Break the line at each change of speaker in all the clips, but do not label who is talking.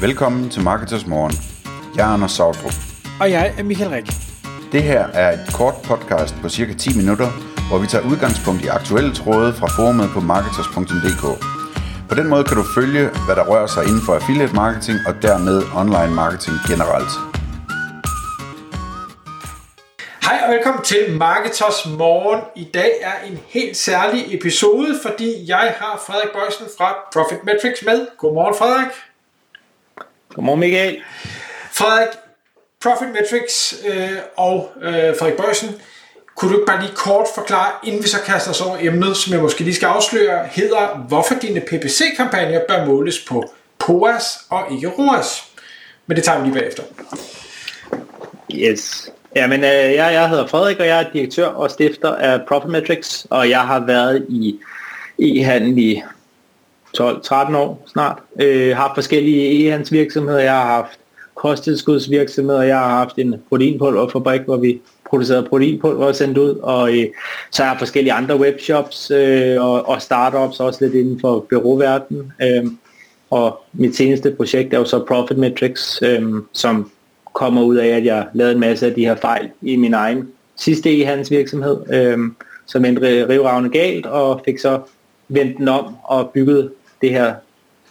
Velkommen til Marketers Morgen. Jeg er Anders Sautrup.
Og jeg er Michael Rik.
Det her er et kort podcast på cirka 10 minutter, hvor vi tager udgangspunkt i aktuelle tråde fra forumet på marketers.dk. På den måde kan du følge, hvad der rører sig inden for affiliate marketing og dermed online marketing generelt.
Hej og velkommen til Marketers Morgen. I dag er en helt særlig episode, fordi jeg har Frederik Bøjsen fra Profit Metrics med. Godmorgen Frederik.
Godmorgen Michael.
Frederik, Profit Metrics øh, og øh, Frederik Bøjsen, kunne du ikke bare lige kort forklare, inden vi så kaster os over emnet, som jeg måske lige skal afsløre, hedder, hvorfor dine PPC-kampagner bør måles på POAS og ikke ROAS. Men det tager vi lige bagefter.
Yes. Jamen, øh, jeg, jeg hedder Frederik, og jeg er direktør og stifter af Profit Metrics, og jeg har været i e-handel i 12-13 år snart. Øh, har haft forskellige e virksomheder. Jeg har haft kosttilskudsvirksomheder. Jeg har haft en proteinpulverfabrik, hvor vi producerede proteinpulver og sendte ud. Og øh, så har jeg forskellige andre webshops øh, og, og startups, også lidt inden for byråverdenen. Øh, og mit seneste projekt er jo så Profit Metrics, øh, som kommer ud af, at jeg lavede en masse af de her fejl i min egen sidste e-handelsvirksomhed, øh, som endte rivravne galt, og fik så vendt den om og bygget det her,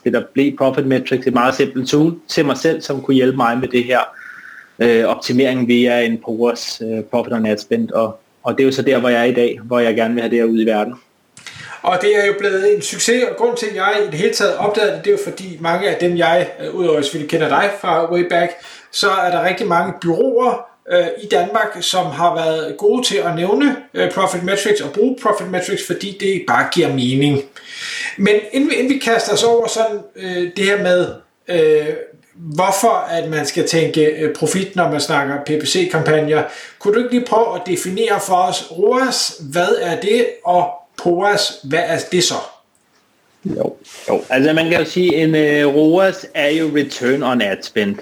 det der blev Profit Metrics, et meget simpelt tool til mig selv, som kunne hjælpe mig med det her øh, optimering via en PORS øh, Profit on Ad Spend, og, og det er jo så der, hvor jeg er i dag, hvor jeg gerne vil have det her ud i verden.
Og det er jo blevet en succes, og grund til, at jeg i det hele taget opdagede det, det er jo fordi mange af dem, jeg, øh, udover selvfølgelig kender dig fra way back, så er der rigtig mange byråer, øh, i Danmark, som har været gode til at nævne øh, Profit Metrics og bruge Profit Metrics, fordi det bare giver mening. Men inden vi, inden vi kaster os over sådan øh, det her med, øh, hvorfor at man skal tænke øh, profit, når man snakker PPC-kampagner, kunne du ikke lige prøve at definere for os, ROAS, hvad er det, og POAS, hvad er det så?
Jo, jo. altså man kan jo sige, en uh, ROAS er jo Return on Ad Spend.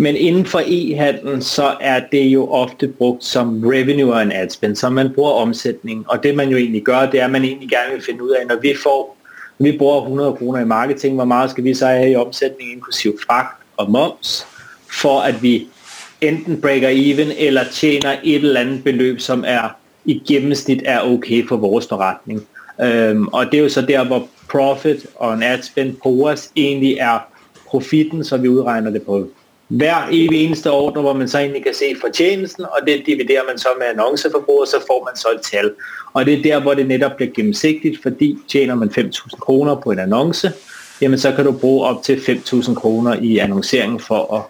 Men inden for e-handel, så er det jo ofte brugt som revenue og en ad spend, så man bruger omsætning. Og det man jo egentlig gør, det er, at man egentlig gerne vil finde ud af, når vi får, når vi bruger 100 kroner i marketing, hvor meget skal vi så have i omsætning, inklusiv fragt og moms, for at vi enten breaker even, eller tjener et eller andet beløb, som er i gennemsnit er okay for vores forretning. Øhm, og det er jo så der, hvor profit og en ad spend på os egentlig er profitten, så vi udregner det på hver evig eneste ordre, hvor man så egentlig kan se fortjenesten, og det dividerer man så med annonceforbruget, så får man så et tal. Og det er der, hvor det netop bliver gennemsigtigt, fordi tjener man 5.000 kroner på en annonce, jamen så kan du bruge op til 5.000 kroner i annoncering for at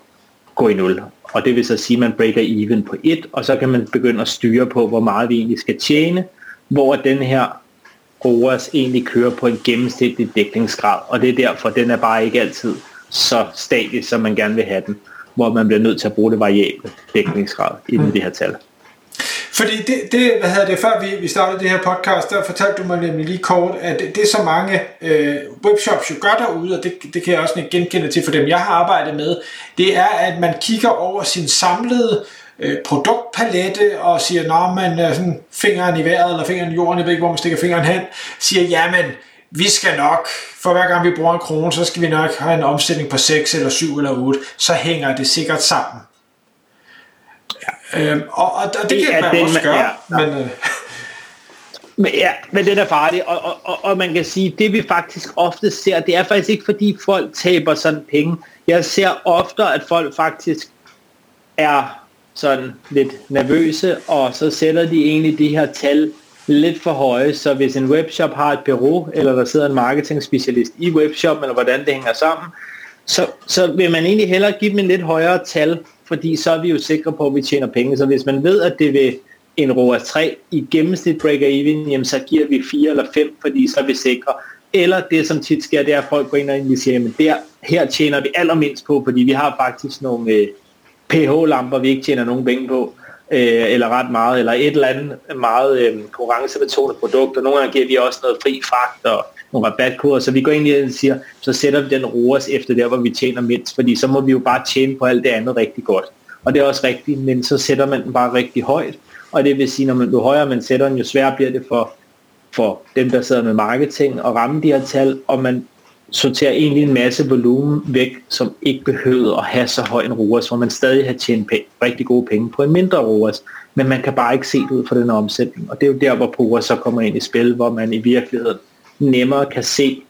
gå i nul. Og det vil så sige, at man breaker even på et, og så kan man begynde at styre på, hvor meget vi egentlig skal tjene, hvor den her ROAS egentlig kører på en gennemsnitlig dækningsgrad, og det er derfor, den er bare ikke altid så statisk, som man gerne vil have den, hvor man bliver nødt til at bruge det variable dækningsgrad i mm. det her tal.
Fordi det, det, hvad hedder det, før vi, vi startede det her podcast, der fortalte du mig nemlig lige kort, at det, det så mange øh, webshops jo gør derude, og det, det kan jeg også genkende til for dem, jeg har arbejdet med, det er, at man kigger over sin samlede øh, produktpalette og siger, når man er sådan fingeren i vejret, eller fingeren i jorden, jeg ved ikke, hvor man stikker fingeren hen, siger, jamen, vi skal nok, for hver gang vi bruger en krone, så skal vi nok have en omsætning på 6 eller 7 eller 8, så hænger det sikkert sammen. Ja. Øhm, og, og, og det, det kan man den, også gøre, ja, ja. men... Øh,
men, ja, men den er farlig, og, og, og, og man kan sige, det vi faktisk ofte ser, det er faktisk ikke fordi folk taber sådan penge. Jeg ser ofte, at folk faktisk er sådan lidt nervøse, og så sætter de egentlig de her tal lidt for høje, så hvis en webshop har et bureau, eller der sidder en marketing specialist i webshop, eller hvordan det hænger sammen, så, så vil man egentlig hellere give dem en lidt højere tal, fordi så er vi jo sikre på, at vi tjener penge. Så hvis man ved, at det vil en ROAS 3 i gennemsnit breaker even, jamen så giver vi 4 eller 5, fordi så er vi sikre. Eller det, som tit sker, det er, at folk går ind og egentlig siger, men der, her tjener vi allermindst på, fordi vi har faktisk nogle øh, pH-lamper, vi ikke tjener nogen penge på øh, Øh, eller ret meget, eller et eller andet meget øh, konkurrencebetonet produkt, og nogle gange giver vi også noget fri fragt og nogle rabatkoder, så vi går ind i og siger, så sætter vi den ROAS efter der, hvor vi tjener mindst, fordi så må vi jo bare tjene på alt det andet rigtig godt. Og det er også rigtigt, men så sætter man den bare rigtig højt, og det vil sige, når man, jo højere man sætter den, jo sværere bliver det for, for dem, der sidder med marketing og ramme de her tal, og man sorterer egentlig en masse volumen væk, som ikke behøvede at have så høj en ROAS, hvor man stadig har tjent p- rigtig gode penge på en mindre ROAS, men man kan bare ikke se det ud fra den omsætning. Og det er jo der, hvor ROAS så kommer ind i spil, hvor man i virkeligheden nemmere kan se,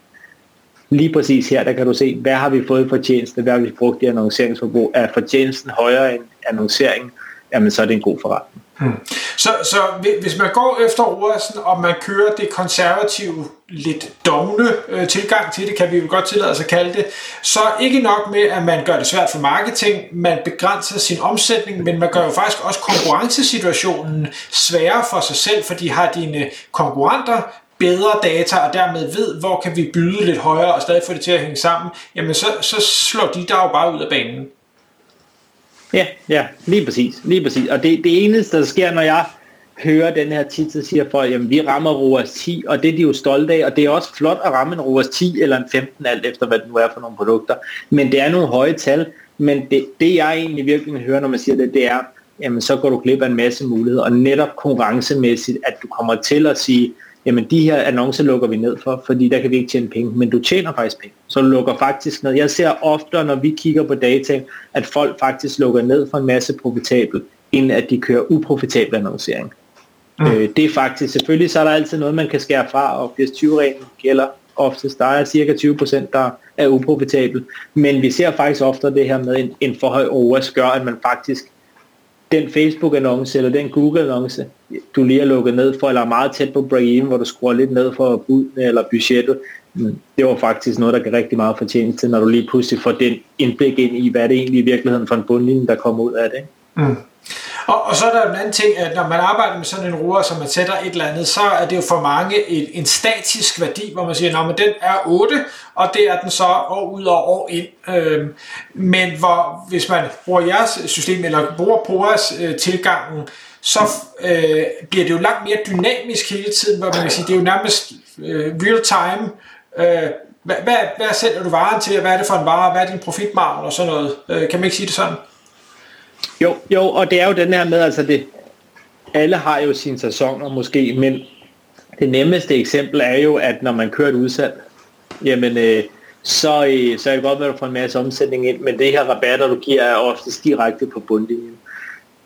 lige præcis her, der kan du se, hvad har vi fået for tjeneste, hvad har vi brugt i annonceringsforbrug, er fortjenesten højere end annonceringen, jamen så er det en god forretning.
Hmm. Så, så hvis man går efter Roersen, og man kører det konservative, lidt dogne øh, tilgang til det, kan vi jo godt tillade os at kalde det, så ikke nok med, at man gør det svært for marketing, man begrænser sin omsætning, men man gør jo faktisk også konkurrencesituationen sværere for sig selv, fordi har dine konkurrenter bedre data, og dermed ved, hvor kan vi byde lidt højere, og stadig få det til at hænge sammen, jamen så, så slår de der jo bare ud af banen.
Ja, ja, lige præcis. Lige præcis. Og det, det eneste, der sker, når jeg hører den her tit, så siger folk, jamen vi rammer ROAS 10, og det er de jo stolte af, og det er også flot at ramme en ROAS 10 eller en 15, alt efter hvad det nu er for nogle produkter. Men det er nogle høje tal, men det, det jeg egentlig virkelig hører, når man siger det, det er, jamen så går du glip af en masse muligheder, og netop konkurrencemæssigt, at du kommer til at sige, jamen de her annoncer lukker vi ned for, fordi der kan vi ikke tjene penge, men du tjener faktisk penge. Så du lukker faktisk ned. Jeg ser ofte, når vi kigger på data, at folk faktisk lukker ned for en masse profitabel, end at de kører uprofitabel annoncering. Mm. Øh, det er faktisk, selvfølgelig så er der altid noget, man kan skære fra, og 80-20-reglen gælder oftest. Der er cirka 20%, der er uprofitabel, men vi ser faktisk ofte det her med en, en for høj OS gør, at man faktisk den Facebook-annonce eller den Google-annonce, du lige har lukket ned for, eller er meget tæt på break hvor du skruer lidt ned for budene eller budgettet, mm, det var faktisk noget, der kan rigtig meget fortjene til, når du lige pludselig får den indblik ind i, hvad det egentlig i virkeligheden for en bundlinje, der kommer ud af det. Mm.
Og, og så er der en anden ting, at når man arbejder med sådan en ruer, som man sætter et eller andet, så er det jo for mange en, en statisk værdi, hvor man siger, at den er 8, og det er den så år ud og år ind. Øhm, men hvor, hvis man bruger jeres system, eller bruger POAS øh, tilgangen, så øh, bliver det jo langt mere dynamisk hele tiden, hvor man kan sige, det er jo nærmest øh, real time. Øh, hvad, hvad, hvad sælger du varen til, og hvad er det for en vare, hvad er din profitmargin og sådan noget? Øh, kan man ikke sige det sådan?
Jo, jo, og det er jo den her med, altså det, alle har jo sine sæsoner måske, men det nemmeste eksempel er jo, at når man kører et udsalg, jamen øh, så, øh, så er det godt, at du får en masse omsætning ind, men det her rabatter, du giver, er oftest direkte på bundlinjen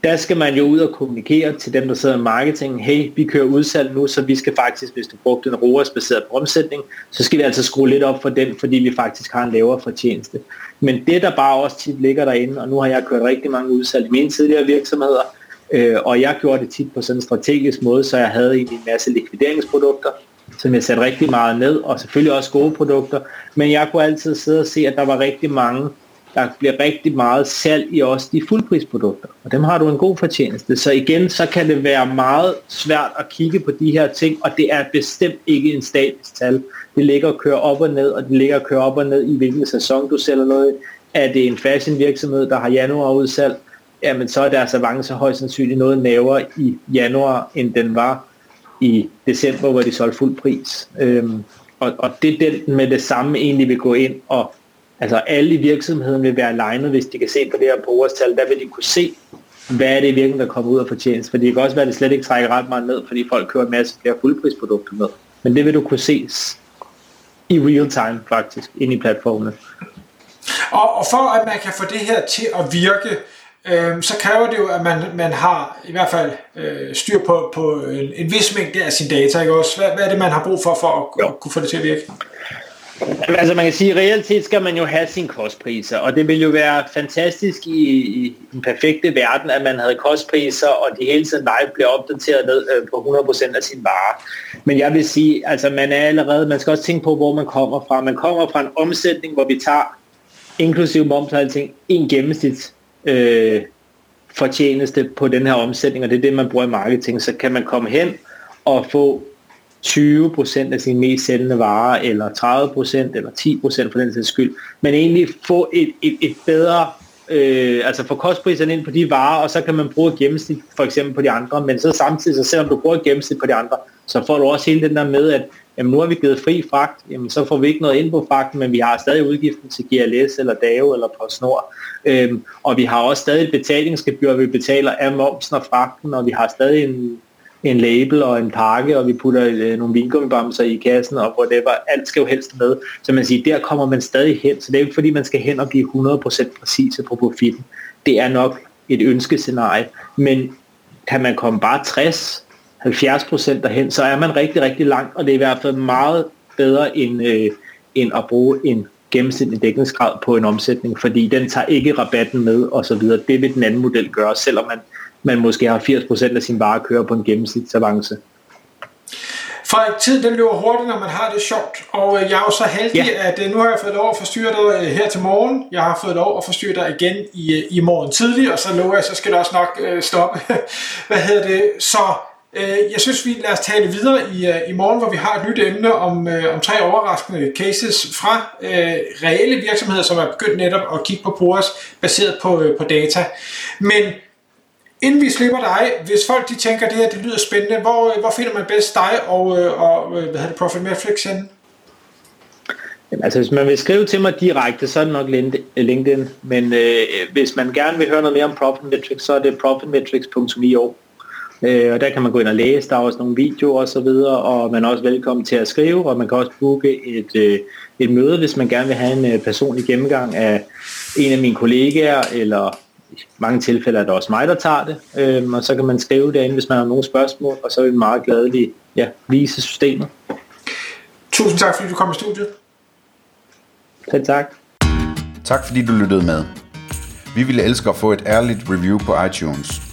der skal man jo ud og kommunikere til dem, der sidder i marketing. Hey, vi kører udsalg nu, så vi skal faktisk, hvis du brugte en ROAS-baseret omsætning, så skal vi altså skrue lidt op for den, fordi vi faktisk har en lavere fortjeneste. Men det, der bare også tit ligger derinde, og nu har jeg kørt rigtig mange udsalg i mine tidligere virksomheder, øh, og jeg gjorde det tit på sådan en strategisk måde, så jeg havde egentlig en masse likvideringsprodukter, som jeg satte rigtig meget ned, og selvfølgelig også gode produkter, men jeg kunne altid sidde og se, at der var rigtig mange der bliver rigtig meget salg i også de fuldprisprodukter, og dem har du en god fortjeneste. Så igen, så kan det være meget svært at kigge på de her ting, og det er bestemt ikke en statisk tal. Det ligger og kører op og ned, og det ligger og kører op og ned i hvilken sæson du sælger noget. Er det en fashion virksomhed, der har januar udsalg, jamen så er deres avance højst sandsynligt noget lavere i januar, end den var i december, hvor de solgte fuld pris. Øhm, og, og det er den med det samme egentlig vil gå ind og Altså alle i virksomheden vil være alignet, hvis de kan se på det her brugerstal, der vil de kunne se, hvad er det virkelig, der kommer ud af fortjeneste. For det kan også være, at det slet ikke trækker ret meget ned, fordi folk kører en masse flere fuldprisprodukter med. Men det vil du kunne se i real time faktisk, ind i platformene.
Og, og for at man kan få det her til at virke, øh, så kræver det jo, at man, man har i hvert fald øh, styr på, på en, en vis mængde af sin data. Ikke også? Hvad, hvad er det, man har brug for, for at, at kunne få det til at virke?
Altså man kan sige, at reelt set skal man jo have sine kostpriser, og det ville jo være fantastisk i, i den perfekte verden, at man havde kostpriser, og de hele tiden live blev opdateret ned øh, på 100% af sin vare. Men jeg vil sige, altså man er allerede, man skal også tænke på, hvor man kommer fra. Man kommer fra en omsætning, hvor vi tager, inklusive moms og alting, en gennemsnit øh, fortjeneste på den her omsætning, og det er det, man bruger i marketing. Så kan man komme hen og få 20% af sine mest sælgende varer, eller 30%, eller 10% for den sags skyld, men egentlig få et, et, et bedre, øh, altså få kostpriserne ind på de varer, og så kan man bruge gennemsnit for eksempel på de andre, men så samtidig, så selvom du bruger gennemsnit på de andre, så får du også hele den der med, at jamen nu har vi givet fri fragt, jamen så får vi ikke noget ind på fragten, men vi har stadig udgiften til GLS eller DAO eller på snor. Øhm, og vi har også stadig et betalingsgebyr, vi betaler af momsen og fragten, og vi har stadig en en label og en pakke, og vi putter øh, nogle vingummibamser i kassen, og whatever. Alt skal jo helst med. Så man siger, der kommer man stadig hen. Så det er jo ikke fordi, man skal hen og blive 100% præcise på profitten. Det er nok et ønskescenarie. Men kan man komme bare 60, 70% derhen, så er man rigtig, rigtig langt, og det er i hvert fald meget bedre end, øh, end at bruge en gennemsnitlig dækningsgrad på en omsætning, fordi den tager ikke rabatten med og så videre. Det vil den anden model gøre, selvom man, man måske har 80% af sin vare kører på en gennemsnitsavance.
Frederik, tiden den løber hurtigt, når man har det sjovt, og øh, jeg er jo så heldig, ja. at øh, nu har jeg fået lov at forstyrre dig øh, her til morgen. Jeg har fået lov at forstyrre dig igen i, i morgen tidlig, og så lover jeg, så skal det også nok øh, stoppe. Hvad hedder det? Så Øh, jeg synes, vi lader os tale videre i, øh, i morgen, hvor vi har et nyt emne om, øh, om tre overraskende cases fra øh, reelle virksomheder, som er begyndt netop at kigge på PORS baseret på, øh, på data. Men inden vi slipper dig, hvis folk de tænker, at det her det lyder spændende, hvor, hvor finder man bedst dig og, og hvad hedder det, Profit Metrics henne?
Jamen, altså, hvis man vil skrive til mig direkte, så er det nok LinkedIn. Men øh, hvis man gerne vil høre noget mere om Profit Metrics, så er det profitmetrics.io. Øh, og der kan man gå ind og læse, der er også nogle videoer og så videre, og man er også velkommen til at skrive, og man kan også booke et, øh, et møde, hvis man gerne vil have en øh, personlig gennemgang af en af mine kollegaer, eller i mange tilfælde er det også mig, der tager det, øh, og så kan man skrive derinde, hvis man har nogle spørgsmål, og så er vi meget glade ja, vise systemet.
Tusind tak, fordi du kom i studiet.
Selv tak.
Tak fordi du lyttede med. Vi ville elske at få et ærligt review på iTunes.